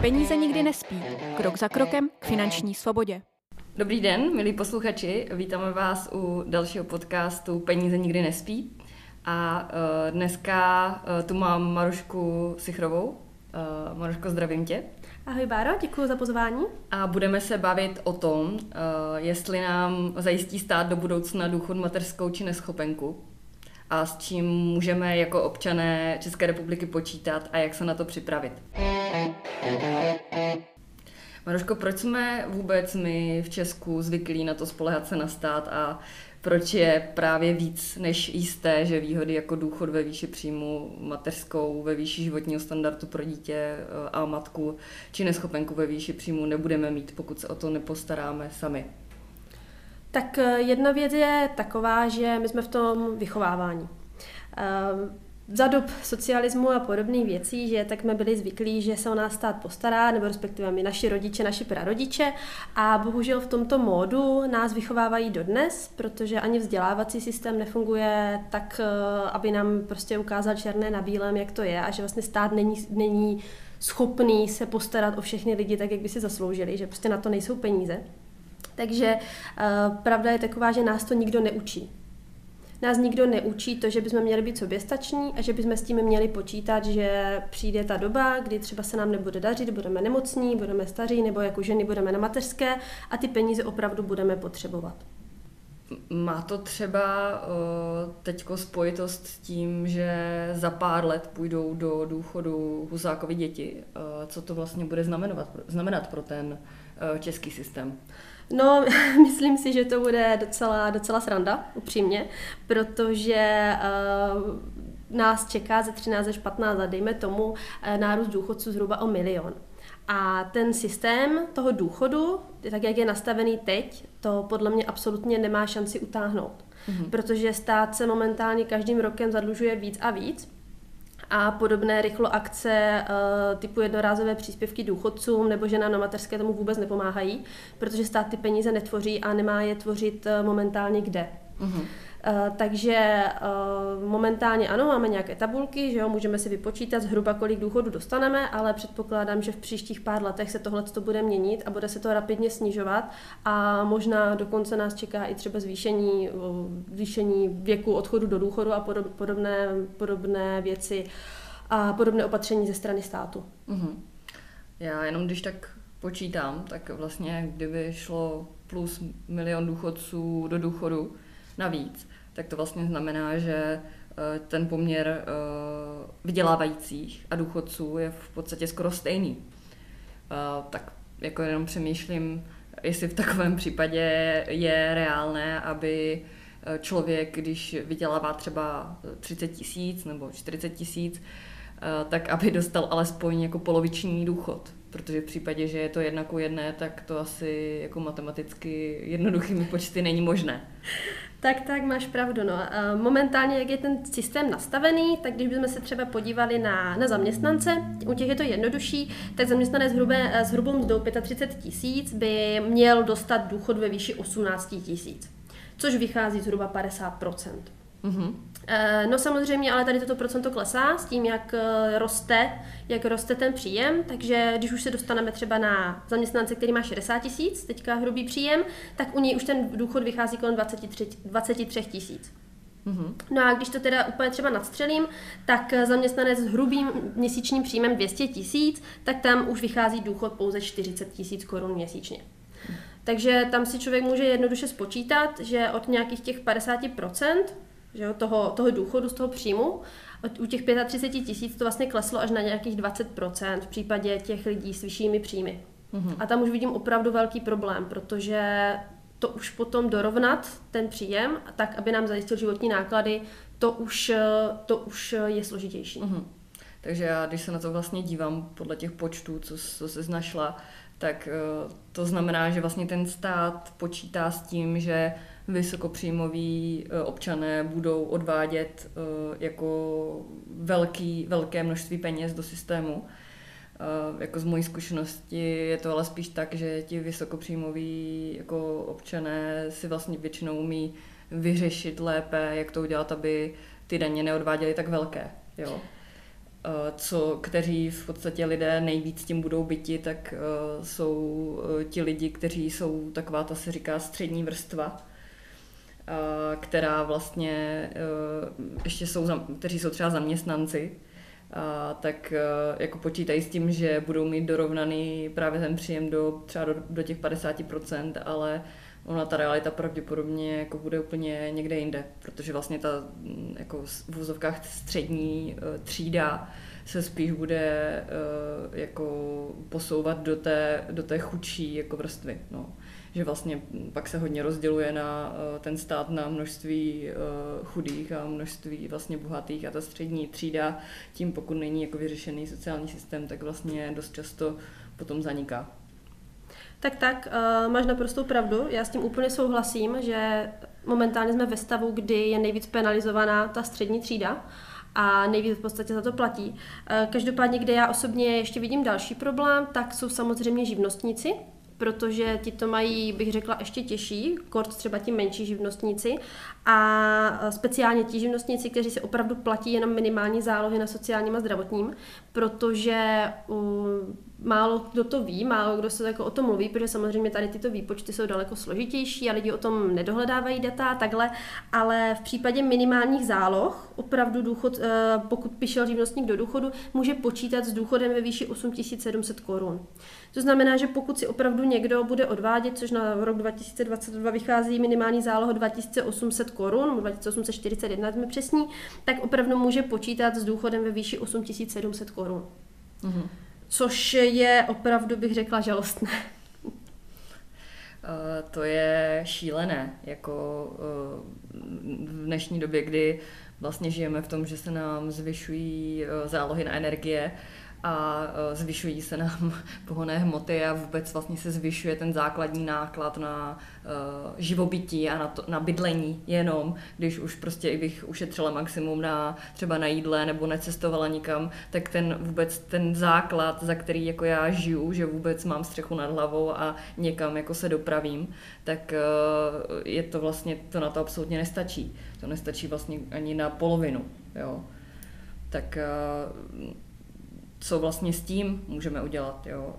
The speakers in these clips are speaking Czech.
Peníze nikdy nespí. Krok za krokem k finanční svobodě. Dobrý den, milí posluchači, vítáme vás u dalšího podcastu Peníze nikdy nespí. A uh, dneska uh, tu mám Marušku Sichrovou. Uh, Maruško, zdravím tě. Ahoj Báro, děkuji za pozvání. A budeme se bavit o tom, uh, jestli nám zajistí stát do budoucna důchod mateřskou či neschopenku a s čím můžeme jako občané České republiky počítat a jak se na to připravit. Maroško, proč jsme vůbec my v Česku zvyklí na to spolehat se na stát a proč je právě víc než jisté, že výhody jako důchod ve výši příjmu, mateřskou ve výši životního standardu pro dítě eh, a matku, či neschopenku ve výši příjmu nebudeme mít, pokud se o to nepostaráme sami? Tak eh, jedna věc je taková, že my jsme v tom vychovávání. Ehm, za dob socialismu a podobných věcí, že tak jsme byli zvyklí, že se o nás stát postará, nebo respektive my naši rodiče, naši prarodiče a bohužel v tomto módu nás vychovávají dodnes, protože ani vzdělávací systém nefunguje tak, eh, aby nám prostě ukázal černé na bílém, jak to je a že vlastně stát není, není schopný se postarat o všechny lidi tak, jak by si zasloužili, že prostě na to nejsou peníze. Takže uh, pravda je taková, že nás to nikdo neučí nás nikdo neučí to, že bychom měli být soběstační a že bychom s tím měli počítat, že přijde ta doba, kdy třeba se nám nebude dařit, budeme nemocní, budeme staří nebo jako ženy budeme na mateřské a ty peníze opravdu budeme potřebovat. Má to třeba teďko spojitost s tím, že za pár let půjdou do důchodu Husákovi děti. Co to vlastně bude znamenat pro ten český systém? No, myslím si, že to bude docela, docela sranda, upřímně, protože uh, nás čeká ze 13 až 15 let, dejme tomu, uh, nárůst důchodců zhruba o milion. A ten systém toho důchodu, tak jak je nastavený teď, to podle mě absolutně nemá šanci utáhnout. Mm-hmm. Protože stát se momentálně každým rokem zadlužuje víc a víc a podobné rychlo akce eh, typu jednorázové příspěvky důchodcům nebo že na mateřské tomu vůbec nepomáhají, protože stát ty peníze netvoří a nemá je tvořit eh, momentálně kde. Mm-hmm. Uh, takže uh, momentálně ano, máme nějaké tabulky, že jo, můžeme si vypočítat zhruba, kolik důchodu dostaneme, ale předpokládám, že v příštích pár letech se tohle to bude měnit a bude se to rapidně snižovat a možná dokonce nás čeká i třeba zvýšení, uh, zvýšení věku odchodu do důchodu a podobné, podobné věci a podobné opatření ze strany státu. Uh-huh. Já jenom když tak počítám, tak vlastně kdyby šlo plus milion důchodců do důchodu navíc, tak to vlastně znamená, že eh, ten poměr eh, vydělávajících a důchodců je v podstatě skoro stejný. Eh, tak jako jenom přemýšlím, jestli v takovém případě je reálné, aby člověk, když vydělává třeba 30 tisíc nebo 40 tisíc, tak aby dostal alespoň jako poloviční důchod. Protože v případě, že je to jedna ku jedné, tak to asi jako matematicky jednoduchými počty není možné. Tak, tak, máš pravdu. No. Momentálně, jak je ten systém nastavený, tak když bychom se třeba podívali na, na zaměstnance, u těch je to jednodušší, tak zaměstnanec hrubé, s hrubou mzdou 35 tisíc by měl dostat důchod ve výši 18 tisíc, což vychází zhruba 50 Mm-hmm. No samozřejmě, ale tady toto procento klesá s tím, jak eh, roste, jak roste ten příjem, takže když už se dostaneme třeba na zaměstnance, který má 60 tisíc, teďka hrubý příjem, tak u něj už ten důchod vychází kolem 23, 23 tisíc. Mm-hmm. No a když to teda úplně třeba nadstřelím, tak zaměstnanec s hrubým měsíčním příjmem 200 tisíc, tak tam už vychází důchod pouze 40 tisíc korun měsíčně. Takže tam si člověk může jednoduše spočítat, že od nějakých těch 50%, že jo, toho, toho důchodu z toho příjmu. U těch 35 tisíc to vlastně kleslo až na nějakých 20% v případě těch lidí s vyššími příjmy. Mm-hmm. A tam už vidím opravdu velký problém, protože to už potom dorovnat ten příjem, tak aby nám zajistil životní náklady, to už, to už je složitější. Mm-hmm. Takže já, když se na to vlastně dívám podle těch počtů, co, co jsi našla, tak uh, to znamená, že vlastně ten stát počítá s tím, že vysokopříjmoví eh, občané budou odvádět eh, jako velký, velké množství peněz do systému. Eh, jako z mojí zkušenosti je to ale spíš tak, že ti vysokopříjmoví jako občané si vlastně většinou umí vyřešit lépe, jak to udělat, aby ty daně neodváděly tak velké. Jo? Co, kteří v podstatě lidé nejvíc tím budou byti, tak jsou ti lidi, kteří jsou taková, ta se říká střední vrstva, která vlastně ještě jsou, kteří jsou třeba zaměstnanci, a, tak jako počítají s tím, že budou mít dorovnaný právě ten příjem do třeba do, do těch 50%, ale ona ta realita pravděpodobně jako bude úplně někde jinde, protože vlastně ta mm, jako v vozovkách střední třída se spíš bude jako posouvat do té, do té chudší jako vrstvy. No že vlastně pak se hodně rozděluje na eh, ten stát na množství eh, chudých a množství vlastně bohatých a ta střední třída tím, pokud není jako vyřešený sociální systém, tak vlastně dost často potom zaniká. Tak tak, uh, máš naprostou pravdu. Já s tím úplně souhlasím, že momentálně jsme ve stavu, kdy je nejvíc penalizovaná ta střední třída a nejvíc v podstatě za to platí. Každopádně, kde já osobně ještě vidím další problém, tak jsou samozřejmě živnostníci, protože ti to mají, bych řekla, ještě těžší, kort třeba ti menší živnostníci a speciálně ti živnostníci, kteří se opravdu platí jenom minimální zálohy na sociálním a zdravotním, protože málo kdo to ví, málo kdo se jako o tom mluví, protože samozřejmě tady tyto výpočty jsou daleko složitější a lidi o tom nedohledávají data a takhle, ale v případě minimálních záloh opravdu důchod, eh, pokud přišel živnostník do důchodu, může počítat s důchodem ve výši 8700 korun. To znamená, že pokud si opravdu někdo bude odvádět, což na rok 2022 vychází minimální záloha 2800 korun, 2841 jsme přesní, tak opravdu může počítat s důchodem ve výši 8700 korun. Mm-hmm což je opravdu, bych řekla, žalostné. Uh, to je šílené, jako uh, v dnešní době, kdy vlastně žijeme v tom, že se nám zvyšují uh, zálohy na energie a zvyšují se nám pohonné hmoty a vůbec vlastně se zvyšuje ten základní náklad na živobytí a na, to, na bydlení jenom, když už prostě i bych ušetřila maximum na třeba na jídle nebo necestovala nikam, tak ten vůbec ten základ, za který jako já žiju, že vůbec mám střechu nad hlavou a někam jako se dopravím, tak je to vlastně, to na to absolutně nestačí. To nestačí vlastně ani na polovinu, jo. Tak co vlastně s tím můžeme udělat, jo.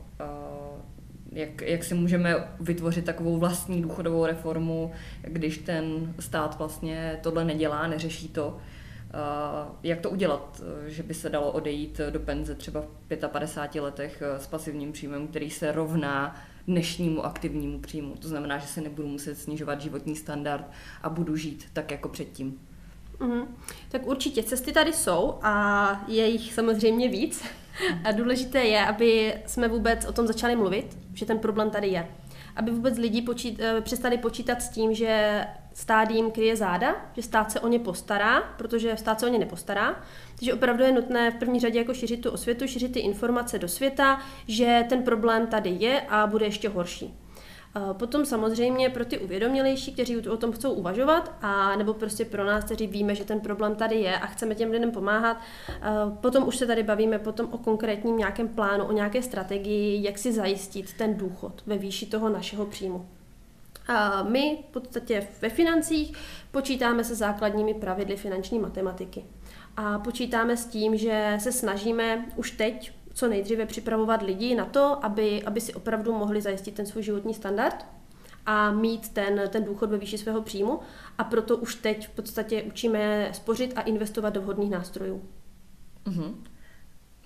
Jak, jak si můžeme vytvořit takovou vlastní důchodovou reformu, když ten stát vlastně tohle nedělá, neřeší to. Jak to udělat, že by se dalo odejít do penze třeba v 55 letech s pasivním příjmem, který se rovná dnešnímu aktivnímu příjmu. To znamená, že se nebudu muset snižovat životní standard a budu žít tak jako předtím. Mm-hmm. Tak určitě cesty tady jsou a je jich samozřejmě víc. A důležité je, aby jsme vůbec o tom začali mluvit, že ten problém tady je. Aby vůbec lidi počít, eh, přestali počítat s tím, že stát jim kryje záda, že stát se o ně postará, protože stát se o ně nepostará. Takže opravdu je nutné v první řadě jako šířit tu osvětu, šířit ty informace do světa, že ten problém tady je a bude ještě horší. Potom samozřejmě pro ty uvědomělejší, kteří o tom chcou uvažovat, a nebo prostě pro nás, kteří víme, že ten problém tady je a chceme těm lidem pomáhat, potom už se tady bavíme potom o konkrétním nějakém plánu, o nějaké strategii, jak si zajistit ten důchod ve výši toho našeho příjmu. A my v podstatě ve financích počítáme se základními pravidly finanční matematiky. A počítáme s tím, že se snažíme už teď co nejdříve připravovat lidi na to, aby, aby si opravdu mohli zajistit ten svůj životní standard a mít ten, ten důchod ve výši svého příjmu. A proto už teď v podstatě učíme spořit a investovat do vhodných nástrojů. Mm-hmm.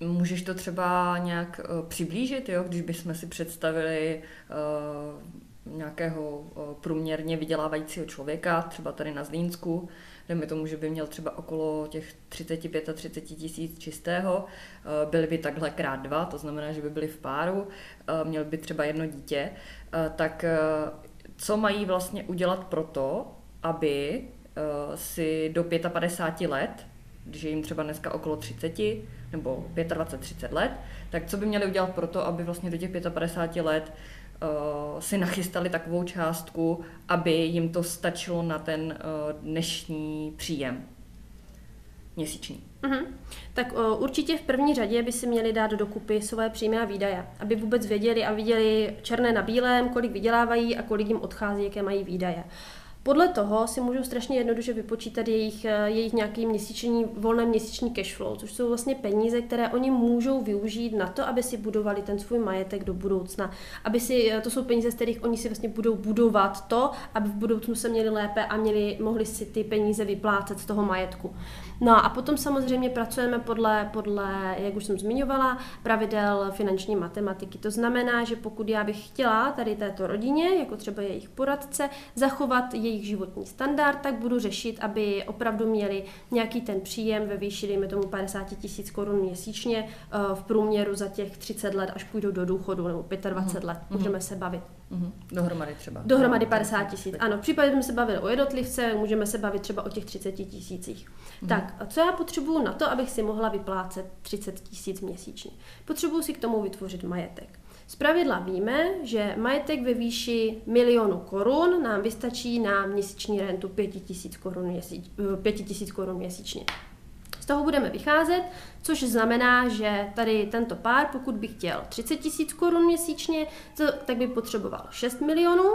Můžeš to třeba nějak uh, přiblížit, jo? když bychom si představili uh, nějakého uh, průměrně vydělávajícího člověka, třeba tady na Zlínsku, dejme tomu, že by měl třeba okolo těch 35 a 30 tisíc čistého, eh, byli by takhle krát dva, to znamená, že by byli v páru, eh, měl by třeba jedno dítě, eh, tak co mají vlastně udělat pro to, aby si do 55 let, když je jim třeba dneska okolo 30 nebo 25-30 let, tak co by měli udělat pro to, aby vlastně do těch 55 let si nachystali takovou částku, aby jim to stačilo na ten uh, dnešní příjem měsíční. Uh-huh. Tak uh, určitě v první řadě by si měli dát dokupy své příjmy a výdaje, aby vůbec věděli a viděli černé na bílém, kolik vydělávají a kolik jim odchází, jaké mají výdaje. Podle toho si můžou strašně jednoduše vypočítat jejich, eh, jejich nějaký měsíční, volné měsíční cash flow, což jsou vlastně peníze, které oni můžou využít na to, aby si budovali ten svůj majetek do budoucna. Aby si, eh, to jsou peníze, z kterých oni si vlastně budou budovat to, aby v budoucnu se měli lépe a měli, mohli si ty peníze vyplácet z toho majetku. No a potom samozřejmě pracujeme podle, podle, jak už jsem zmiňovala, pravidel finanční matematiky. To znamená, že pokud já bych chtěla tady této rodině, jako třeba jejich poradce, zachovat jejich životní standard, tak budu řešit, aby opravdu měli nějaký ten příjem ve výši, dejme tomu 50 tisíc korun měsíčně eh, v průměru za těch 30 let, až půjdou do důchodu, nebo 25 mm. let, můžeme se bavit. Mm-hmm. Dohromady třeba. Dohromady 50 tisíc. Ano, v případě, jsme se bavili o jednotlivce, můžeme se bavit třeba o těch 30 tisících. Mm-hmm. Tak, a co já potřebuju na to, abych si mohla vyplácet 30 tisíc měsíčně? Potřebuju si k tomu vytvořit majetek. Z pravidla víme, že majetek ve výši milionu korun nám vystačí na měsíční rentu 5000 korun, měsíč, 5000 korun měsíčně. Z toho budeme vycházet, což znamená, že tady tento pár, pokud by chtěl 30 tisíc korun měsíčně, tak by potřeboval 6 milionů,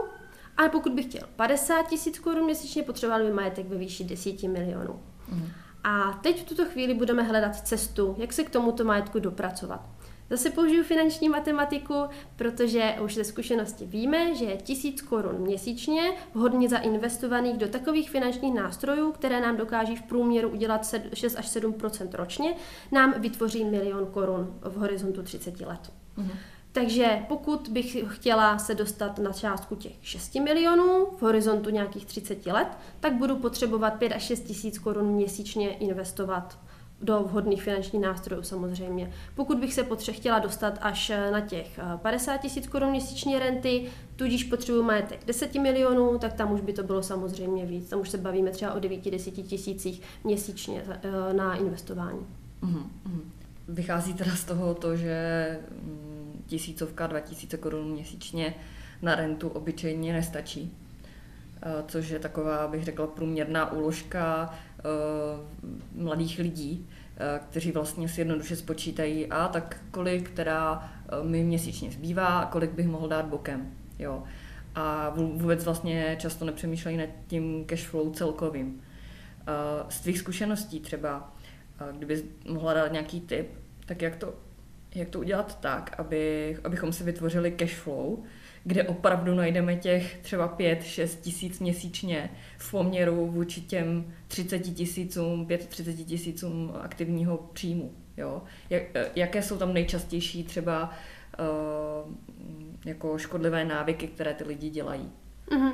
a pokud by chtěl 50 tisíc korun měsíčně, potřeboval by majetek ve výši 10 milionů. Mm. A teď v tuto chvíli budeme hledat cestu, jak se k tomuto majetku dopracovat. Zase použiju finanční matematiku, protože už ze zkušenosti víme, že tisíc korun měsíčně vhodně zainvestovaných do takových finančních nástrojů, které nám dokáží v průměru udělat 6 až 7 ročně, nám vytvoří milion korun v horizontu 30 let. Mhm. Takže pokud bych chtěla se dostat na částku těch 6 milionů v horizontu nějakých 30 let, tak budu potřebovat 5 až 6 tisíc korun měsíčně investovat do vhodných finančních nástrojů samozřejmě. Pokud bych se potře- chtěla dostat až na těch 50 tisíc korun měsíční renty, tudíž potřebuji majetek 10 milionů, tak tam už by to bylo samozřejmě víc. Tam už se bavíme třeba o 9-10 tisících měsíčně eh, na investování. Mm-hmm. Vychází teda z toho to, že mm, tisícovka, 2000 korun měsíčně na rentu obyčejně nestačí eh, což je taková, bych řekla, průměrná úložka mladých lidí, uh, kteří vlastně si jednoduše spočítají, a tak kolik teda uh, mi měsíčně zbývá a kolik bych mohl dát bokem. Jo. A vůbec vlastně často nepřemýšlejí nad tím cash flow celkovým. Z tvých zkušeností třeba, kdyby mohla dát nějaký tip, tak jak to, jak to udělat tak, aby, abychom si vytvořili cash flow, kde opravdu najdeme těch třeba 5-6 tisíc měsíčně v poměru vůči těm 30 tisícům, 35 tisícům aktivního příjmu. Jo? Jak, jaké jsou tam nejčastější třeba uh, jako škodlivé návyky, které ty lidi dělají? Mm-hmm.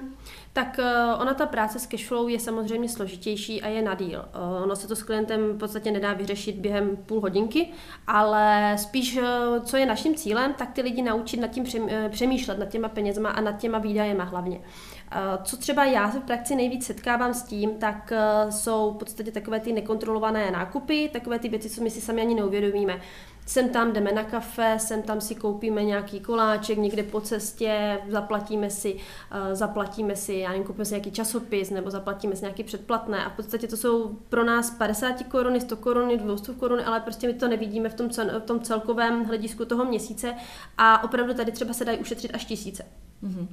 Tak uh, ona ta práce s cashflow je samozřejmě složitější a je na díl. Uh, ono se to s klientem v podstatě nedá vyřešit během půl hodinky, ale spíš, uh, co je naším cílem, tak ty lidi naučit nad tím přemýšlet, nad těma penězma a nad těma výdajema hlavně. Co třeba já se v praxi nejvíc setkávám s tím, tak jsou v podstatě takové ty nekontrolované nákupy, takové ty věci, co my si sami ani neuvědomíme. Sem tam jdeme na kafe, sem tam si koupíme nějaký koláček někde po cestě, zaplatíme si, uh, zaplatíme si, já nevím, koupíme si nějaký časopis nebo zaplatíme si nějaký předplatné a v podstatě to jsou pro nás 50 koruny, 100 koruny, 200 koruny, ale prostě my to nevidíme v tom, v tom celkovém hledisku toho měsíce a opravdu tady třeba se dají ušetřit až tisíce. Mm-hmm.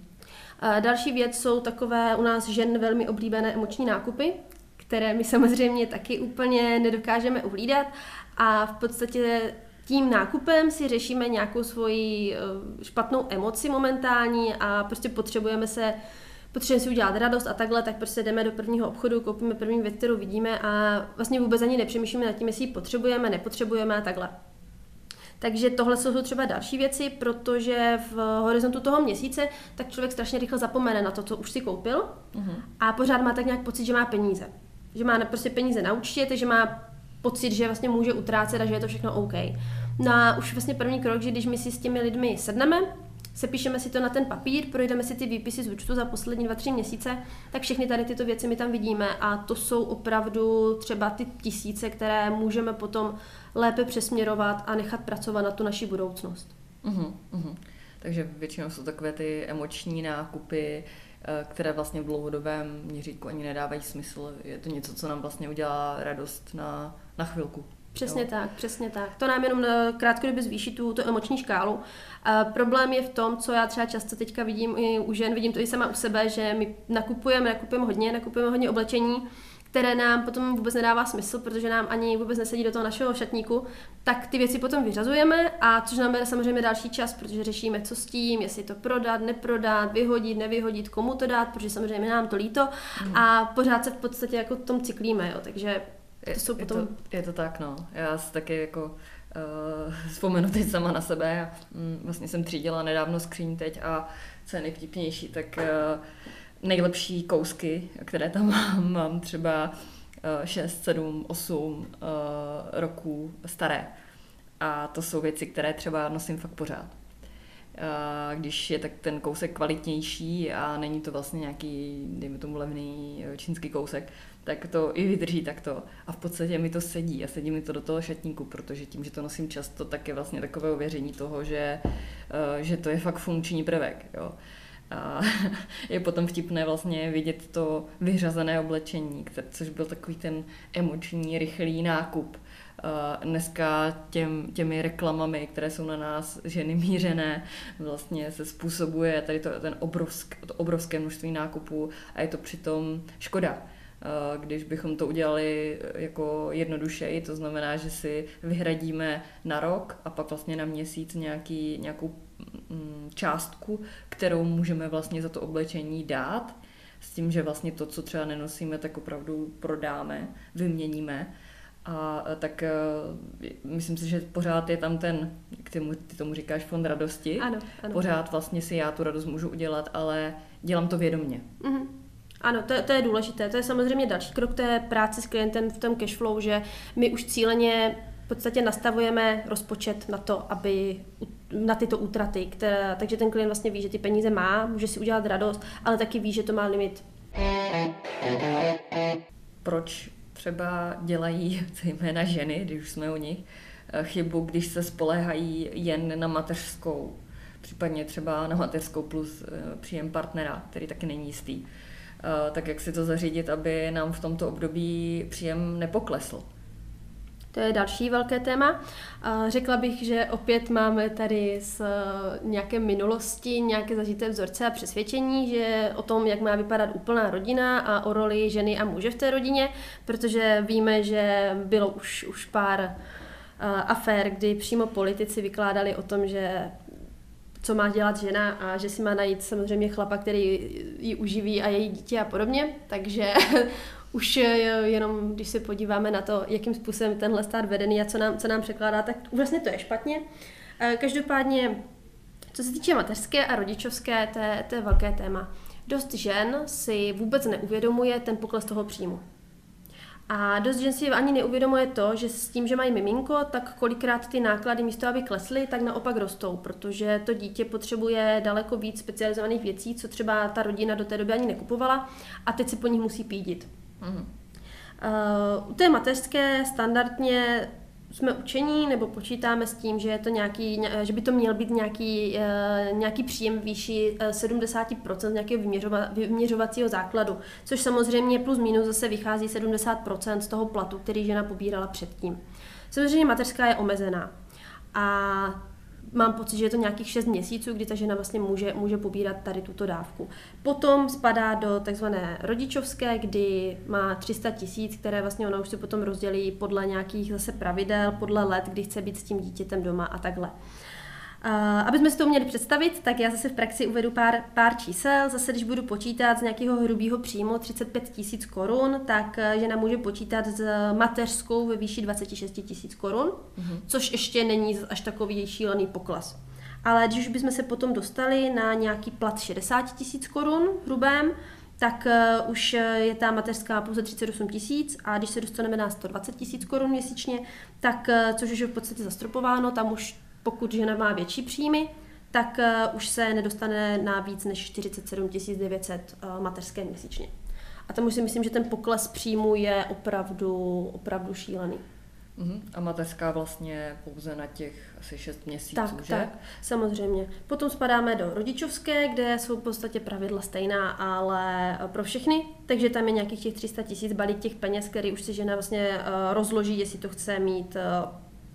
Další věc jsou takové u nás žen velmi oblíbené emoční nákupy, které my samozřejmě taky úplně nedokážeme uhlídat a v podstatě tím nákupem si řešíme nějakou svoji eh, špatnou emoci momentální a prostě potřebujeme se potřebujeme si udělat radost a takhle, tak prostě jdeme do prvního obchodu, koupíme první věc, kterou vidíme a vlastně vůbec ani nepřemýšlíme nad tím, jestli ji potřebujeme, nepotřebujeme a takhle. Takže tohle jsou třeba další věci, protože v horizontu toho měsíce tak člověk strašně rychle zapomene na to, co už si koupil uh-huh. a pořád má tak nějak pocit, že má peníze. Že má prostě peníze na účtě, takže má pocit, že vlastně může utrácet a že je to všechno OK. No a už vlastně první krok, že když my si s těmi lidmi sedneme, sepíšeme si to na ten papír, projdeme si ty výpisy z účtu za poslední dva, tři měsíce, tak všechny tady tyto věci my tam vidíme a to jsou opravdu třeba ty tisíce, které můžeme potom lépe přesměrovat a nechat pracovat na tu naši budoucnost. Uh-huh, uh-huh. Takže většinou jsou takové ty emoční nákupy, eh, které vlastně v dlouhodobém měřítku ani nedávají smysl. Je to něco, co nám vlastně udělá radost na, na chvilku. Přesně jo. tak, přesně tak. To nám jenom eh, krátkodobě zvýší tu, tu emoční škálu. A problém je v tom, co já třeba často teďka vidím i u žen, vidím to i sama u sebe, že my nakupujeme, nakupujeme hodně, nakupujeme hodně oblečení, které nám potom vůbec nedává smysl, protože nám ani vůbec nesedí do toho našeho šatníku, tak ty věci potom vyřazujeme a což nám bere samozřejmě další čas, protože řešíme, co s tím, jestli to prodat, neprodat, vyhodit, nevyhodit, komu to dát, protože samozřejmě nám to líto mm. a pořád se v podstatě jako tom cyklíme, jo, takže to jsou je, potom... Je to, je to tak, no. Já si taky jako uh, vzpomenu teď sama na sebe. Mm, vlastně jsem třídila nedávno skříň teď a co je nejvtipnější, tak uh, nejlepší kousky, které tam mám, mám třeba 6, 7, 8 roků staré. A to jsou věci, které třeba nosím fakt pořád. Uh, když je tak ten kousek kvalitnější a není to vlastně nějaký, dejme tomu, levný eh, čínský kousek, tak to i vydrží takto. A v podstatě mi to sedí a sedí mi to do toho šatníku, protože tím, že to nosím často, tak je vlastně takové ověření toho, že, uh, že to je fakt funkční prvek. Jo. A je potom vtipné vlastně vidět to vyřazené oblečení, což byl takový ten emoční, rychlý nákup. Dneska těm, těmi reklamami, které jsou na nás ženy mířené, vlastně se způsobuje tady to, ten obrovsk, to obrovské množství nákupů a je to přitom škoda když bychom to udělali jako jednodušeji, to znamená, že si vyhradíme na rok a pak vlastně na měsíc nějaký, nějakou Mm, částku, kterou můžeme vlastně za to oblečení dát, s tím, že vlastně to, co třeba nenosíme, tak opravdu prodáme, vyměníme. A tak e, myslím si, že pořád je tam ten, k tomu, ty tomu říkáš, fond radosti. Ano, ano. Pořád vlastně si já tu radost můžu udělat, ale dělám to vědomně. Mm-hmm. Ano, to, to je důležité. To je samozřejmě další krok té práce s klientem v tom cashflow, že my už cíleně v podstatě nastavujeme rozpočet na to, aby na tyto útraty, které, takže ten klient vlastně ví, že ty peníze má, může si udělat radost, ale taky ví, že to má limit. Proč třeba dělají zejména ženy, když už jsme u nich, eh, chybu, když se spolehají jen na mateřskou, případně třeba na mateřskou plus eh, příjem partnera, který taky není jistý. Eh, tak jak si to zařídit, aby nám v tomto období příjem nepoklesl? To je další velké téma. Řekla bych, že opět máme tady z e, nějaké minulosti nějaké zažité vzorce a přesvědčení, že o tom, jak má vypadat úplná rodina a o roli ženy a muže v té rodině, protože víme, že bylo už, už pár e, afér, kdy přímo politici vykládali o tom, že co má dělat žena a že si má najít samozřejmě chlapa, který ji uživí a její dítě a podobně. Takže už jenom, když se podíváme na to, jakým způsobem tenhle stát vedený a co nám, co nám překládá, tak vlastně to je špatně. Eh, každopádně, co se týče mateřské a rodičovské, to je, to je velké téma. Dost žen si vůbec neuvědomuje ten pokles toho příjmu. A dost žen si ani neuvědomuje to, že s tím, že mají miminko, tak kolikrát ty náklady místo, aby klesly, tak naopak rostou, protože to dítě potřebuje daleko víc specializovaných věcí, co třeba ta rodina do té doby ani nekupovala a teď se po nich musí pídit. Mm. Uh, u té mateřské standardně jsme učení nebo počítáme s tím, že, je to nějaký, že by to měl být nějaký, uh, nějaký příjem výši 70% nějakého vyměřova, vyměřovacího základu, což samozřejmě plus minus zase vychází 70% z toho platu, který žena pobírala předtím. Samozřejmě mateřská je omezená. A mám pocit, že je to nějakých 6 měsíců, kdy ta žena vlastně může, může pobírat tady tuto dávku. Potom spadá do takzvané rodičovské, kdy má 300 tisíc, které vlastně ona už si potom rozdělí podle nějakých zase pravidel, podle let, kdy chce být s tím dítětem doma a takhle. Aby jsme si to měli představit, tak já zase v praxi uvedu pár, pár čísel. Zase, když budu počítat z nějakého hrubého příjmu 35 tisíc korun, tak eh, žena může počítat s mateřskou ve výši 26 tisíc korun, mm-hmm. což ještě není až takový šílený pokles. Ale když už bychom se potom dostali na nějaký plat 60 tisíc korun hrubém, tak uh, už je ta mateřská pouze 38 tisíc a když se dostaneme na 120 tisíc korun měsíčně, tak uh, což už je v podstatě zastropováno, tam už pokud žena má větší příjmy, tak uh, už se nedostane na víc než 47 900 uh, mateřské měsíčně. A tam už si myslím, že ten pokles příjmu je opravdu, opravdu šílený. Uh-huh. A mateřská vlastně pouze na těch asi 6 měsíců, tak, že? Tak, samozřejmě. Potom spadáme do rodičovské, kde jsou v podstatě pravidla stejná, ale pro všechny, takže tam je nějakých těch 300 tisíc balík těch peněz, který už si žena vlastně rozloží, jestli to chce mít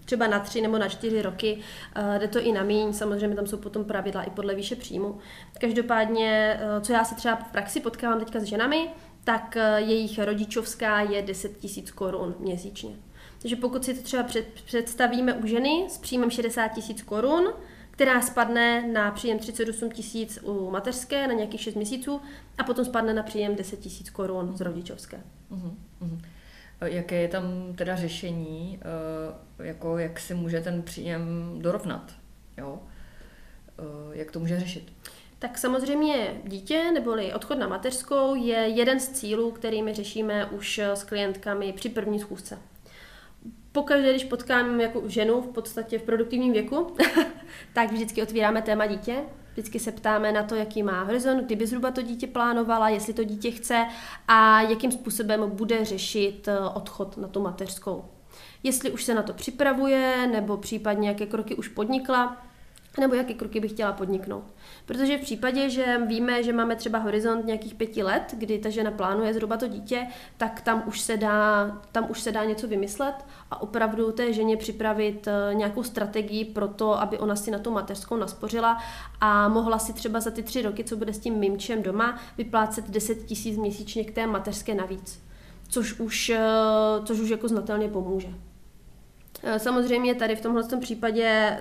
třeba na tři nebo na čtyři roky, uh, jde to i na míň, samozřejmě tam jsou potom pravidla i podle výše příjmu. Každopádně, uh, co já se třeba v praxi potkávám teďka s ženami, tak jejich rodičovská je 10 tisíc korun měsíčně. Takže pokud si to třeba před, představíme u ženy s příjmem 60 tisíc korun, která spadne na příjem 38 tisíc u mateřské na nějakých 6 měsíců a potom spadne na příjem 10 tisíc korun z rodičovské. Uh-huh, uh-huh. Jaké je tam teda řešení, eh, jako jak si může ten příjem dorovnat? Jo? Eh, jak to může řešit? Tak samozřejmě dítě neboli odchod na mateřskou je jeden z cílů, kterými řešíme už s klientkami při první schůzce pokaždé, když potkám jako ženu v podstatě v produktivním věku, tak vždycky otvíráme téma dítě. Vždycky se ptáme na to, jaký má horizont, kdyby zhruba to dítě plánovala, jestli to dítě chce a jakým způsobem bude řešit eh, odchod na tu mateřskou. Jestli už se na to připravuje, nebo případně jaké kroky už podnikla, nebo jaké kroky bych chtěla podniknout. Protože v případě, že víme, že máme třeba horizont nějakých pěti let, kdy ta žena plánuje zhruba to dítě, tak tam už se dá, tam už se dá něco vymyslet a opravdu té ženě připravit eh, nějakou strategii pro to, aby ona si na tu mateřskou naspořila a mohla si třeba za ty tři roky, co bude s tím mimčem doma, vyplácet 10 tisíc měsíčně k té mateřské navíc. Což už, eh, což už jako znatelně pomůže. Eh, samozřejmě tady v tomhle případě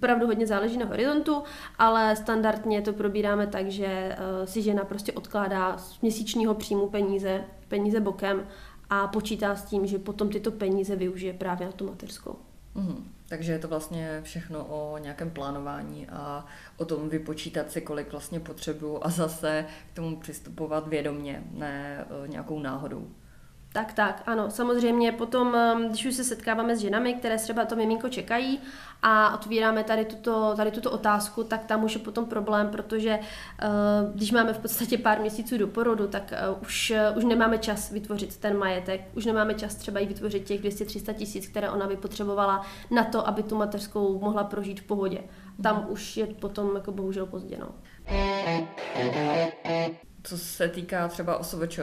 opravdu hodně záleží na horizontu, ale standardně to probíráme tak, že uh, si žena prostě odkládá z měsíčního příjmu peníze, peníze bokem a počítá s tím, že potom tyto peníze využije právě na tu mateřskou. Mm, takže je to vlastně všechno o nějakém plánování a o tom vypočítat si, kolik vlastně potřebuju a zase k tomu přistupovat vědomně, ne uh, nějakou náhodou. Tak, tak, ano. Samozřejmě potom, ehm, když už se setkáváme s ženami, které třeba to miminko čekají a otvíráme tady tuto, tady tuto otázku, tak tam už je potom problém, protože uh, když máme v podstatě pár měsíců do porodu, tak uh, už, uh, už nemáme čas vytvořit ten majetek, už nemáme čas třeba i vytvořit těch 200-300 tisíc, které ona by potřebovala na to, aby tu mateřskou mohla prožít v pohodě. Tam už je potom jako bohužel pozdě. No. Co se týká třeba OSVČ,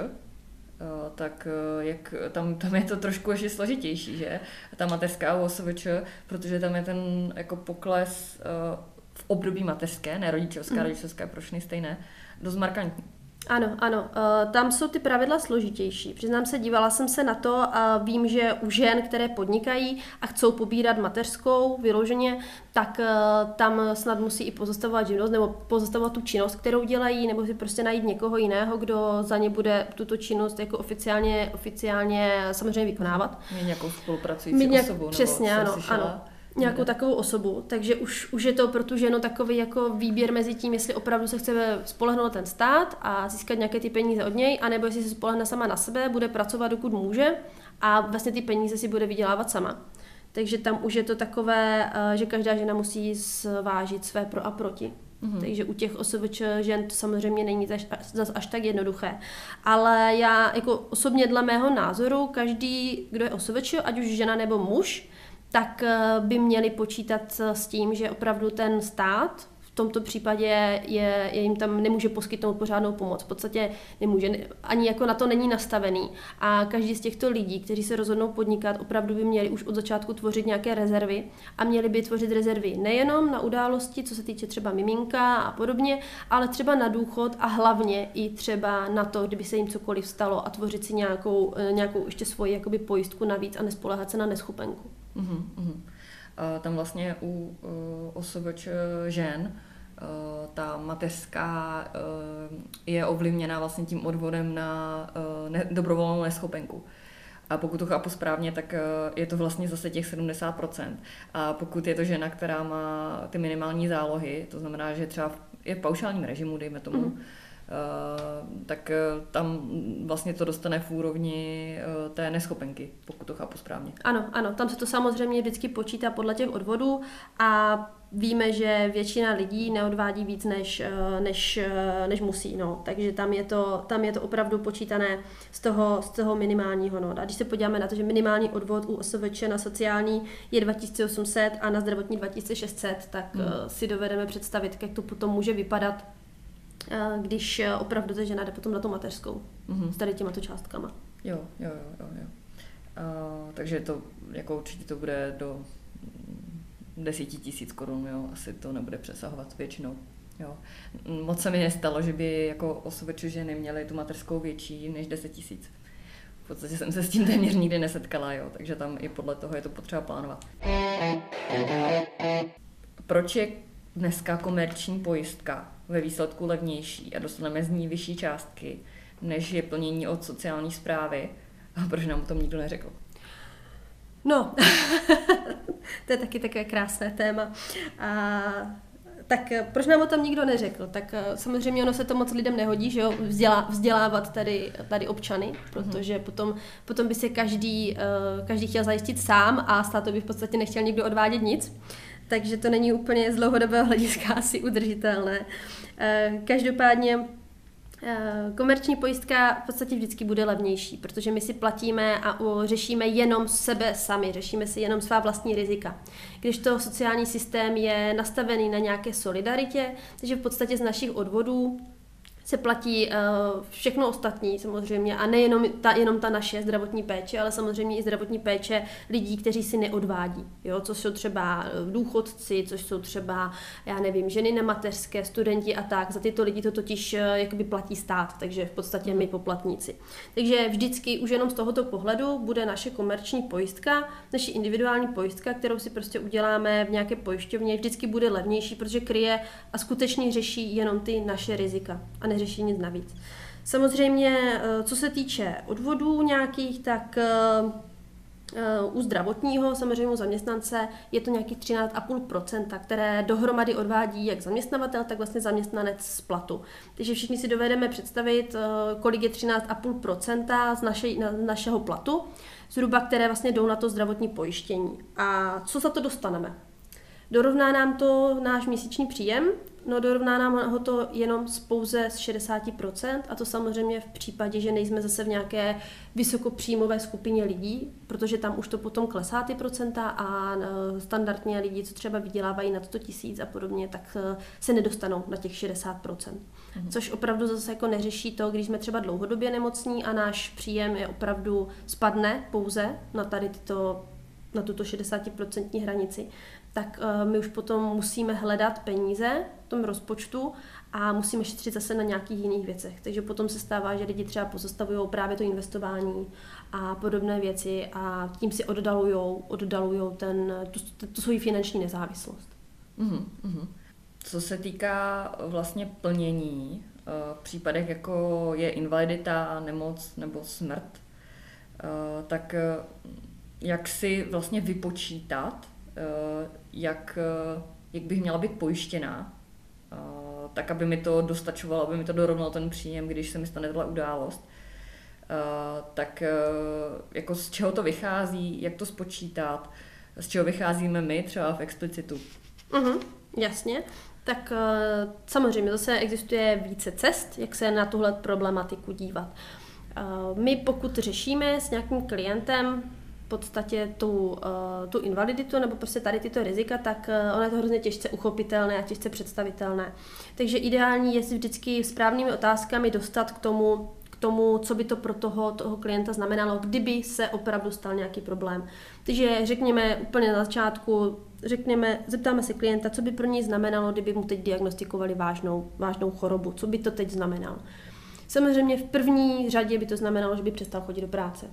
tak eh, jak, tam, tam je to trošku ještě složitější, že? Ta mateřská OSVČ, protože tam je ten jako pokles eh, v období mateřské, ne rodičovská, mm. rodičovská pro všechny stejné, dost markantní. Ano, ano, uh, tam jsou ty pravidla složitější. Přiznám se, dívala jsem se na to a vím, že u žen, které podnikají a chcou pobírat mateřskou vyloženě, tak uh, tam snad musí i pozastavovat živnost nebo pozastavovat tu činnost, kterou dělají, nebo si prostě najít někoho jiného, kdo za ně bude tuto činnost jako oficiálně, oficiálně samozřejmě vykonávat. Mít nějakou spolupracující Mít nějak, osobu. Přesně, ano, ano nějakou takovou osobu, takže už, už je to pro tu ženu takový jako výběr mezi tím, jestli opravdu se chce spolehnout na ten stát a získat nějaké ty peníze od něj, anebo jestli se spolehne sama na sebe, bude pracovat dokud může a vlastně ty peníze si bude vydělávat sama. Takže tam už je to takové, eh, že každá žena musí zvážit své pro a proti. Mm-hmm. Takže u těch OSVČ žen to samozřejmě není zase až, až tak jednoduché. Ale já jako osobně dle mého názoru, každý, kdo je OSVČ, ať už žena nebo muž, tak eh, by měli počítat s tím, že opravdu ten stát v tomto případě je, je jim tam nemůže poskytnout pořádnou pomoc. V podstatě nemůže, ani jako na to není nastavený. A každý z těchto lidí, kteří se rozhodnou podnikat, opravdu by měli už od začátku tvořit nějaké rezervy a měli by tvořit rezervy nejenom na události, co se týče třeba miminka a podobně, ale třeba na důchod a hlavně i třeba na to, kdyby se jim cokoliv stalo a tvořit si nějakou, eh, nějakou ještě svoji jakoby pojistku navíc a nespolehat se na neschopenku. Uh-huh, uh-huh. A tam vlastně u uh, osobeč žen uh, ta mateřská je ovlivněná vlastně tím odvodem na ne, dobrovolnou neschopenku. A pokud to chápu správně, tak je to vlastně zase těch 70%. A pokud je to žena, která má ty minimální zálohy, to znamená, že třeba je v paušálním režimu, dejme tomu, mm. Eh, tak eh, tam vlastně to dostane v úrovni eh, té neschopenky, pokud to chápu správně. Ano, ano, tam se to samozřejmě vždycky počítá podle těch odvodů a víme, že většina lidí neodvádí víc, než, eh, než, eh, než musí, no. takže tam je, to, tam je to opravdu počítané z toho, z toho minimálního. No. A když se podíváme na to, že minimální odvod u OSVČ na sociální je 2800 a na zdravotní 2600, tak hmm. si dovedeme představit, jak to potom může vypadat, když opravdu ta žena jde potom na tu mateřskou hmm. s tady těma to částkama. Jo, jo, jo, jo. jo. Uh, takže to jako určitě to bude do desíti tisíc korun, jo, asi to nebude přesahovat většinou. Jo. Moc se mi nestalo, že by jako osobeče ženy měly tu mateřskou větší než 10 tisíc. V podstatě jsem se s tím téměř nikdy nesetkala, jo, takže tam i podle toho je to potřeba plánovat. Proč je dneska komerční pojistka ve výsledku levnější a dostaneme z ní vyšší částky, než je plnění od sociální zprávy? A proč nám o tom nikdo neřekl? No, to je taky takové krásné téma. A tak proč nám o tom nikdo neřekl? Tak eh, samozřejmě ono se to moc lidem nehodí, že jo, vzdělá, vzdělávat tady, tady občany, protože mm-hmm. potom, potom by se každý, eh, každý chtěl zajistit sám a stát by v podstatě nechtěl nikdo odvádět nic. Takže to není úplně z dlouhodobého hlediska asi udržitelné. Každopádně Eh, komerční pojistka v podstatě vždycky bude levnější, protože my si platíme a řešíme jenom sebe sami, řešíme si jenom svá vlastní rizika. Když to sociální systém je nastavený na nějaké solidaritě, takže v podstatě z našich odvodů se platí uh, všechno ostatní samozřejmě a nejenom ta, jenom ta naše zdravotní péče, ale samozřejmě i zdravotní péče lidí, kteří si neodvádí, jo, což jsou třeba eh, důchodci, což jsou třeba, já nevím, ženy nemateřské, studenti a tak. Za tyto lidi to totiž uh, jakoby platí stát, takže v podstatě my poplatníci. Takže vždycky už jenom z tohoto pohledu bude naše komerční pojistka, naše individuální pojistka, kterou si prostě uděláme v nějaké pojišťovně, vždycky bude levnější, protože kryje a skutečně řeší jenom ty naše rizika a ne neřeší nic navíc. Samozřejmě, eh, co se týče odvodů nějakých, tak eh, eh, u zdravotního, samozřejmě u zaměstnance, je to nějakých 13,5%, které dohromady odvádí jak zaměstnavatel, tak vlastně zaměstnanec z platu. Takže všichni si dovedeme představit, kolik je 13,5% z, naše, z našeho platu, zhruba které vlastně jdou na to zdravotní pojištění. A co za to dostaneme? Dorovná nám to náš měsíční příjem, no dorovná nám ho to jenom z pouze z 60%, a to samozřejmě v případě, že nejsme zase v nějaké vysokopříjmové skupině lidí, protože tam už to potom klesá ty procenta a e, standardně lidi, co třeba vydělávají na 100 tisíc a podobně, tak e, se nedostanou na těch 60%. Mhm. Což opravdu zase jako neřeší to, když jsme třeba dlouhodobě nemocní a náš příjem je opravdu spadne pouze na tady tyto na tuto 60% hranici, tak eh, my už potom musíme hledat peníze v tom rozpočtu a musíme šetřit zase na nějakých jiných věcech. Takže potom se stává, že lidi třeba pozastavují právě to investování a podobné věci a tím si oddalujou, oddalujou ten, tu, tu svoji finanční nezávislost. Mm-hmm. Co se týká vlastně plnění, eh, v případech jako je invalidita, nemoc nebo smrt, eh, tak jak si vlastně vypočítat, Eh, jak, eh, jak bych měla být pojištěná, eh, tak aby mi to dostačovalo, aby mi to dorovnalo ten příjem, když se mi stane tato událost. Tak jako z čeho to vychází, jak to spočítat, z čeho vycházíme my třeba v explicitu. Uh-huh, jasně. Tak samozřejmě zase existuje více cest, jak se na tuhle problematiku dívat. My pokud řešíme s nějakým klientem podstatě tu, uh, tu invaliditu nebo prostě tady tyto rizika, tak uh, ono je to hrozně těžce uchopitelné a těžce představitelné. Takže ideální je si vždycky správnými otázkami dostat k tomu, k tomu, co by to pro toho, toho klienta znamenalo, kdyby se opravdu stal nějaký problém. Takže řekněme úplně na začátku, řekněme, zeptáme se klienta, co by pro něj znamenalo, kdyby mu teď diagnostikovali vážnou, vážnou chorobu, co by to teď znamenalo. Samozřejmě v první řadě by to znamenalo, že by přestal chodit do práce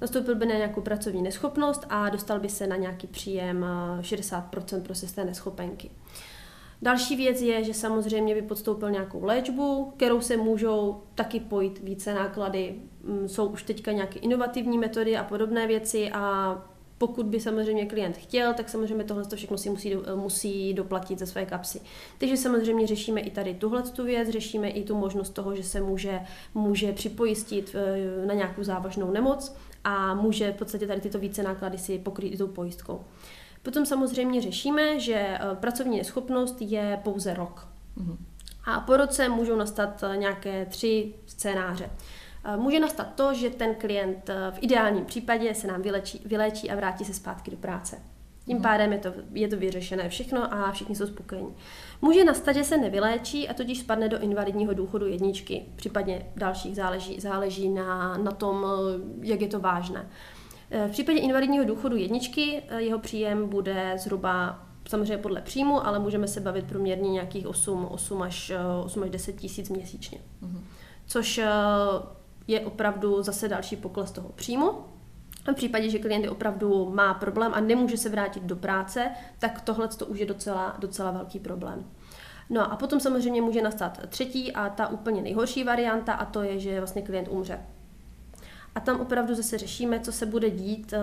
nastoupil by na nějakou pracovní neschopnost a dostal by se na nějaký příjem 60% prostě z té neschopenky. Další věc je, že samozřejmě by podstoupil nějakou léčbu, kterou se můžou taky pojít více náklady. Mm, jsou už teďka nějaké inovativní metody a podobné věci a pokud by samozřejmě klient chtěl, tak samozřejmě tohle všechno si musí, musí doplatit ze své kapsy. Takže samozřejmě řešíme i tady tuhle tu věc, řešíme i tu možnost toho, že se může, může připojistit eh, na nějakou závažnou nemoc a může v podstatě tady tyto více náklady si pokrýt i tou pojistkou. Potom samozřejmě řešíme, že eh, pracovní neschopnost je pouze rok. Mm-hmm. A po roce můžou nastat eh, nějaké tři scénáře. Může nastat to, že ten klient v ideálním případě se nám vylečí, vyléčí a vrátí se zpátky do práce. Tím mhm. pádem je to, je to vyřešené všechno a všichni jsou spokojení. Může nastat, že se nevyléčí a tudíž spadne do invalidního důchodu jedničky, případně dalších, záleží, záleží na, na tom, jak je to vážné. V případě invalidního důchodu jedničky jeho příjem bude zhruba samozřejmě podle příjmu, ale můžeme se bavit průměrně nějakých 8, 8, až, 8 až 10 tisíc měsíčně. Mm-hmm. Což eh, je opravdu zase další pokles toho příjmu. V případě, že klient opravdu má problém a nemůže se vrátit do práce, tak tohle to už je docela, docela velký problém. No a potom samozřejmě může nastat třetí a ta úplně nejhorší varianta a to je, že vlastně klient umře. A tam opravdu zase řešíme, co se bude dít, eh,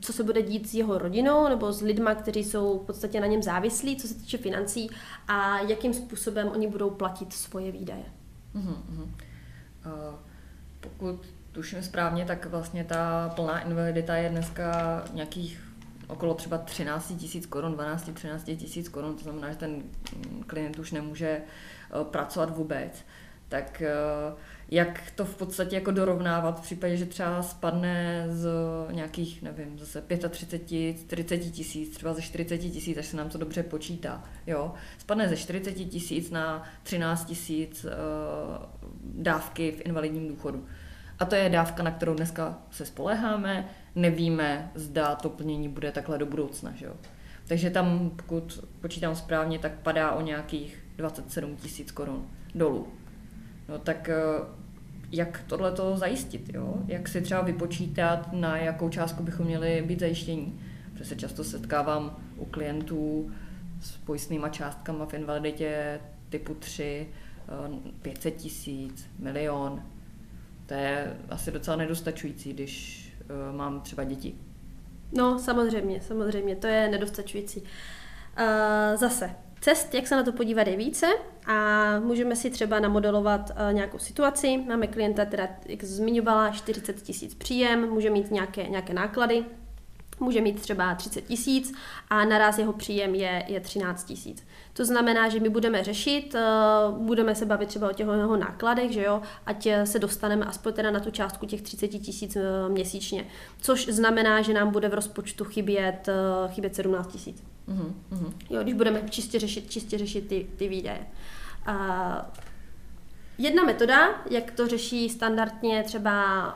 co se bude dít s jeho rodinou nebo s lidma, kteří jsou v podstatě na něm závislí, co se týče financí a jakým způsobem oni budou platit svoje výdaje. Uh-huh, Uh, pokud tuším správně, tak vlastně ta plná invalidita je dneska nějakých okolo třeba 13 tisíc korun, 12-13 tisíc korun, to znamená, že ten klient už nemůže eh, pracovat vůbec. Tak eh, jak to v podstatě jako dorovnávat v případě, že třeba spadne z nějakých, nevím, zase 35, 40 tisíc, třeba ze 40 tisíc, až se nám to dobře počítá, jo, spadne ze 40 tisíc na 13 tisíc uh, dávky v invalidním důchodu. A to je dávka, na kterou dneska se spoleháme, nevíme, zda to plnění bude takhle do budoucna. Že jo? Takže tam, pokud počítám správně, tak padá o nějakých 27 tisíc korun dolů. No tak eh, jak tohle to zajistit, jo? Jak si třeba vypočítat, na jakou částku bychom měli být zajištění. Protože se často setkávám u klientů s pojistnýma částkama v invaliditě typu 3, 500 eh, tisíc, milion, to je asi docela nedostačující, když uh, mám třeba děti. No, samozřejmě, samozřejmě, to je nedostačující. Uh, zase, cest, jak se na to podívat, je více a můžeme si třeba namodelovat uh, nějakou situaci. Máme klienta, teda, jak zmiňovala, 40 tisíc příjem, může mít nějaké, nějaké náklady, může mít třeba 30 tisíc a naraz jeho příjem je, je 13 tisíc. To znamená, že my budeme řešit, eh, budeme se bavit třeba o těch jeho nákladech, že jo, ať se dostaneme aspoň teda na tu částku těch 30 tisíc eh, měsíčně, což znamená, že nám bude v rozpočtu chybět, eh, chybět 17 tisíc. Mm-hmm. Jo, když budeme čistě řešit, čistě řešit ty, ty výdaje. A Jedna metoda, jak to řeší standardně třeba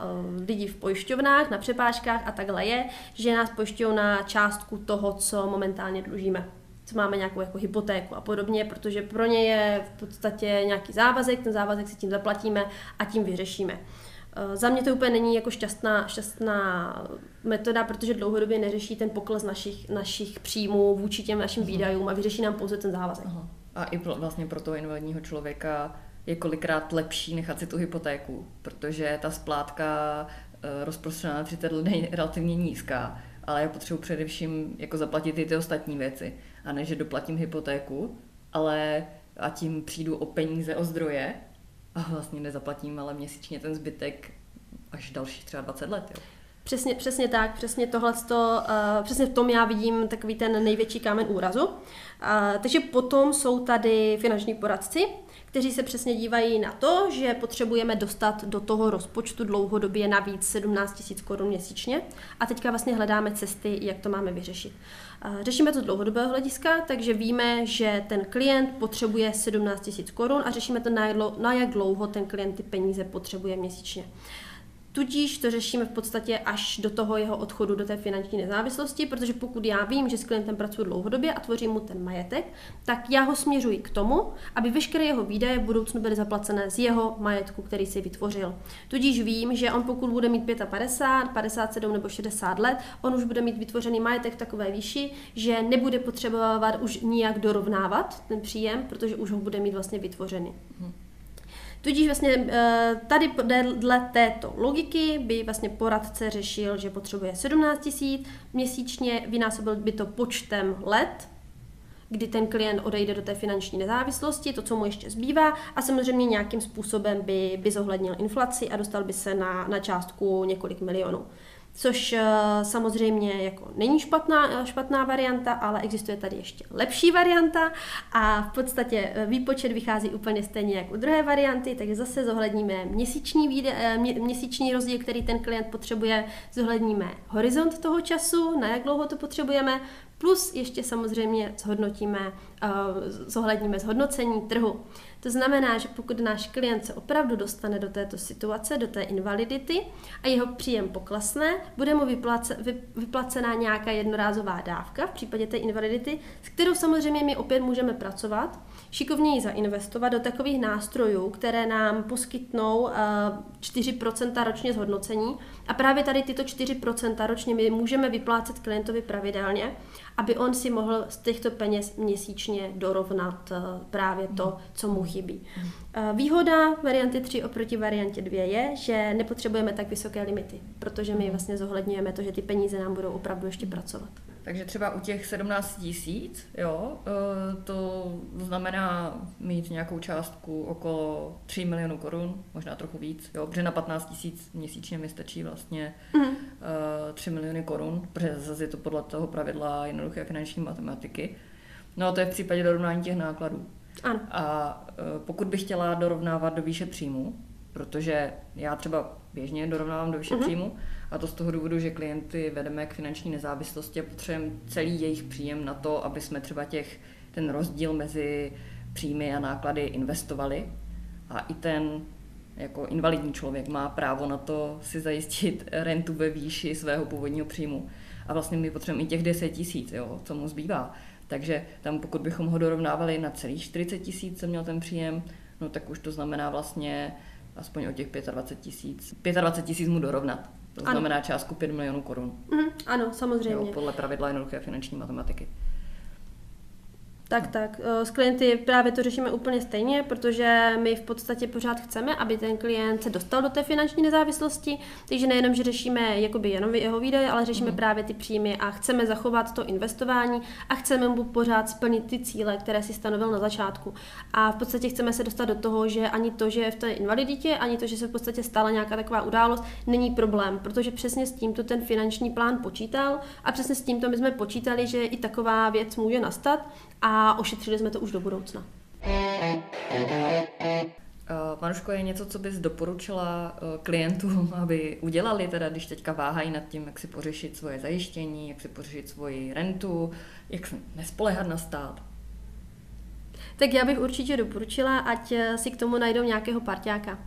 lidi v pojišťovnách, na přepážkách a takhle je, že nás pojišťují na částku toho, co momentálně dlužíme co máme nějakou jako hypotéku a podobně, protože pro ně je v podstatě nějaký závazek, ten závazek si tím zaplatíme a tím vyřešíme. Eh, za mě to úplně není jako šťastná, šťastná metoda, protože dlouhodobě neřeší ten pokles našich, našich příjmů vůči těm našim uh-huh. výdajům a vyřeší nám pouze ten závazek. Uh-huh. A i vlastně pro toho invalidního člověka je kolikrát lepší nechat si tu hypotéku, protože ta splátka e, rozprostřená na 30 let je relativně nízká, ale já potřebuji především jako zaplatit i ty ostatní věci a ne, že doplatím hypotéku, ale a tím přijdu o peníze, o zdroje a vlastně nezaplatím, ale měsíčně ten zbytek až dalších třeba 20 let. Jo. Přesně, přesně tak, přesně tohle, uh, přesně v tom já vidím takový ten největší kámen úrazu. Uh, takže potom jsou tady finanční poradci, kteří se přesně dívají na to, že potřebujeme dostat do toho rozpočtu dlouhodobě navíc 17 000 korun měsíčně a teďka vlastně hledáme cesty, jak to máme vyřešit. Řešíme to z dlouhodobého hlediska, takže víme, že ten klient potřebuje 17 000 korun a řešíme to na jak dlouho ten klient ty peníze potřebuje měsíčně. Tudíž to řešíme v podstatě až do toho jeho odchodu do té finanční nezávislosti, protože pokud já vím, že s klientem pracuji dlouhodobě a tvořím mu ten majetek, tak já ho směřuji k tomu, aby veškeré jeho výdaje v budoucnu byly zaplacené z jeho majetku, který si vytvořil. Tudíž vím, že on pokud bude mít 55, 57 nebo 60 let, on už bude mít vytvořený majetek v takové výši, že nebude potřebovat už nijak dorovnávat ten příjem, protože už ho bude mít vlastně vytvořený. Hmm. Tudíž vlastně eh, tady dle této logiky by vlastně poradce řešil, že potřebuje 17 tisíc měsíčně, vynásobil by to počtem let, kdy ten klient odejde do té finanční nezávislosti, to, co mu ještě zbývá, a samozřejmě nějakým způsobem by, by zohlednil inflaci a dostal by se na, na částku několik milionů. Což uh, samozřejmě jako není špatná, špatná varianta, ale existuje tady ještě lepší varianta a v podstatě výpočet vychází úplně stejně jako u druhé varianty, takže zase zohledníme měsíční, výde, měsíční rozdíl, který ten klient potřebuje, zohledníme horizont toho času, na jak dlouho to potřebujeme, plus ještě samozřejmě zhodnotíme, zohledníme zhodnocení trhu. To znamená, že pokud náš klient se opravdu dostane do této situace, do té invalidity a jeho příjem poklesne, bude mu vyplace, vy, vyplacená nějaká jednorázová dávka v případě té invalidity, s kterou samozřejmě my opět můžeme pracovat, šikovněji zainvestovat do takových nástrojů, které nám poskytnou uh, 4% ročně zhodnocení. A právě tady tyto 4% ročně my můžeme vyplácet klientovi pravidelně, aby on si mohl z těchto peněz měsíčně dorovnat uh, právě to, co mu chybí. Uh, výhoda varianty 3 oproti variantě 2 je, že nepotřebujeme tak vysoké limity, protože my vlastně zohledňujeme to, že ty peníze nám budou opravdu ještě pracovat. Takže třeba u těch 17 tisíc, jo, eh, to znamená mít nějakou částku okolo 3 milionů korun, možná trochu víc, jo, protože na 15 tisíc měsíčně mi stačí vlastně mm. 3 miliony korun, protože zase je to podle toho pravidla jednoduché finanční matematiky. No a to je v případě dorovnání těch nákladů. Ano. A eh, pokud bych chtěla dorovnávat do výše příjmu, protože já třeba běžně dorovnávám do výše uh-huh. příjmu, a to z toho důvodu, že klienty vedeme k finanční nezávislosti a potřebujeme celý jejich příjem na to, aby jsme třeba těch, ten rozdíl mezi příjmy a náklady investovali. A i ten jako invalidní člověk má právo na to si zajistit rentu ve výši svého původního příjmu. A vlastně my potřebujeme i těch 10 tisíc, jo, co mu zbývá. Takže tam pokud bychom ho dorovnávali na celých 40 tisíc, co měl ten příjem, no tak už to znamená vlastně aspoň o těch 25 tisíc. 25 tisíc mu dorovnat. To ano. znamená částku 5 milionů korun. Mm, ano, samozřejmě. Jo, podle pravidla jednoduché finanční matematiky. Tak, tak. Eh, s klienty právě to řešíme úplně stejně, protože my v podstatě pořád chceme, aby ten klient se dostal do té finanční nezávislosti, takže nejenom, že řešíme jakoby jenom jeho výdaje, ale řešíme mm. právě ty příjmy a chceme zachovat to investování a chceme mu pořád splnit ty cíle, které si stanovil na začátku. A v podstatě chceme se dostat do toho, že ani to, že je v té invaliditě, ani to, že se v podstatě stala nějaká taková událost, není problém, protože přesně s tímto ten finanční plán počítal a přesně s tímto my jsme počítali, že i taková věc může nastat a ošetřili jsme to už do budoucna. Uh, Maruško, je něco, co bys doporučila uh, klientům, aby udělali, teda když teďka váhají nad tím, jak si pořešit svoje zajištění, jak si pořešit svoji rentu, jak nespolehat na stát? Tak já bych určitě doporučila, ať eh, si k tomu najdou nějakého parťáka.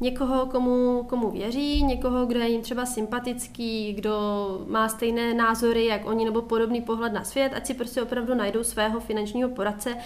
Někoho, komu, komu věří, někoho, kdo je jim třeba sympatický, kdo má stejné názory, jak oni, nebo podobný pohled na svět, ať si prostě opravdu najdou svého finančního poradce,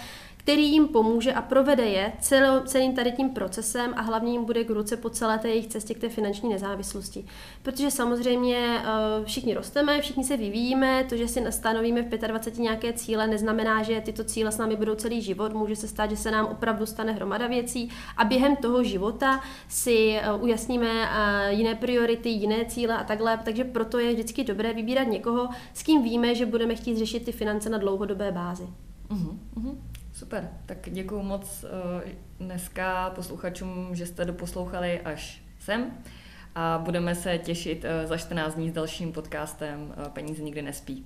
který jim pomůže a provede je celo, celým tady tím procesem a hlavně jim bude k ruce po celé té jejich cestě k té finanční nezávislosti. Protože samozřejmě uh, všichni rosteme, všichni se vyvíjíme, to, že si stanovíme v 25 nějaké cíle, neznamená, že tyto cíle s námi budou celý život. Může se stát, že se nám opravdu stane hromada věcí a během toho života si uh, ujasníme uh, jiné priority, jiné cíle a takhle. Takže proto je vždycky dobré vybírat někoho, s kým víme, že budeme chtít řešit ty finance na dlouhodobé bázi. Uh-huh, uh-huh. Super, tak děkuji moc eh, dneska posluchačům, že jste doposlouchali až sem a budeme se těšit eh, za 14 dní s dalším podcastem eh, Peníze nikdy nespí.